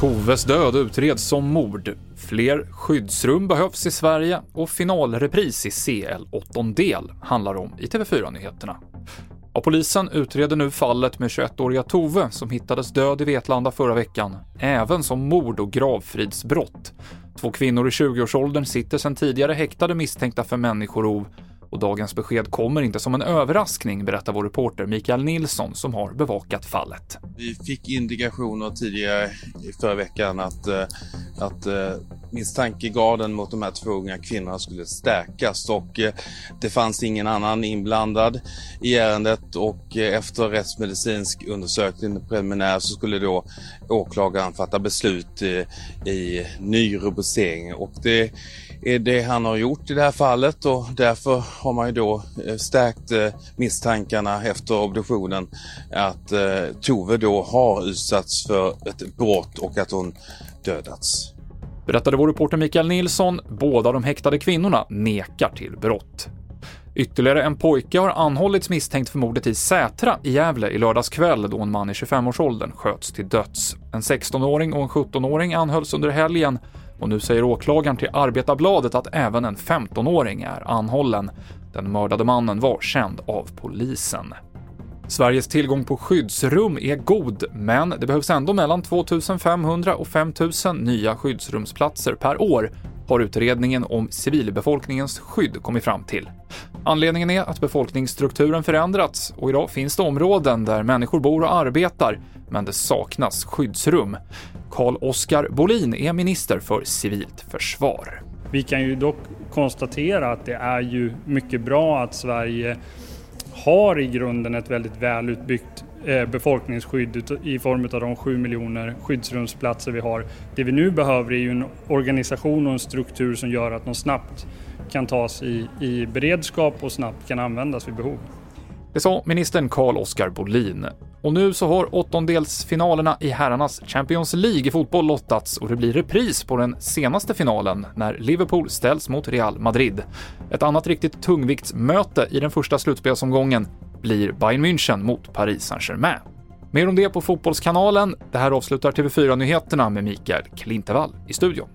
Toves död utreds som mord. Fler skyddsrum behövs i Sverige och finalrepris i CL åttondel handlar om i TV4-nyheterna. Polisen utreder nu fallet med 21-åriga Tove som hittades död i Vetlanda förra veckan, även som mord och gravfridsbrott. Två kvinnor i 20-årsåldern sitter sedan tidigare häktade misstänkta för människorov och dagens besked kommer inte som en överraskning, berättar vår reporter Mikael Nilsson som har bevakat fallet. Vi fick indikationer tidigare i förra veckan att, eh, att eh, misstankegraden mot de här två unga kvinnorna skulle stärkas. Och eh, det fanns ingen annan inblandad i ärendet. Och eh, efter rättsmedicinsk undersökning preliminär så skulle då åklagaren fatta beslut eh, i ny rubricering. Och det är det han har gjort i det här fallet. Och därför har man ju då stärkt misstankarna efter obduktionen. Att Tove då har utsatts för ett brott och att hon dödats. Berättade vår reporter Mikael Nilsson. Båda de häktade kvinnorna nekar till brott. Ytterligare en pojke har anhållits misstänkt för mordet i Sätra i Gävle i lördags kväll då en man i 25-årsåldern sköts till döds. En 16-åring och en 17-åring anhölls under helgen och nu säger åklagaren till Arbetarbladet att även en 15-åring är anhållen. Den mördade mannen var känd av polisen. Sveriges tillgång på skyddsrum är god, men det behövs ändå mellan 2500 och 5000 nya skyddsrumsplatser per år, har utredningen om civilbefolkningens skydd kommit fram till. Anledningen är att befolkningsstrukturen förändrats och idag finns det områden där människor bor och arbetar, men det saknas skyddsrum. Carl-Oskar Bolin är minister för civilt försvar. Vi kan ju dock konstatera att det är ju mycket bra att Sverige har i grunden ett väldigt välutbyggt eh, befolkningsskydd i form av de 7 miljoner skyddsrumsplatser vi har. Det vi nu behöver är ju en organisation och en struktur som gör att de snabbt kan tas i, i beredskap och snabbt kan användas vid behov. Det sa ministern Carl-Oskar Bolin. Och nu så har åttondelsfinalerna i herrarnas Champions League i fotboll lottats och det blir repris på den senaste finalen när Liverpool ställs mot Real Madrid. Ett annat riktigt tungviktsmöte i den första slutspelsomgången blir Bayern München mot Paris Saint-Germain. Mer om det på Fotbollskanalen. Det här avslutar TV4-nyheterna med Mikael Klintevall i studion.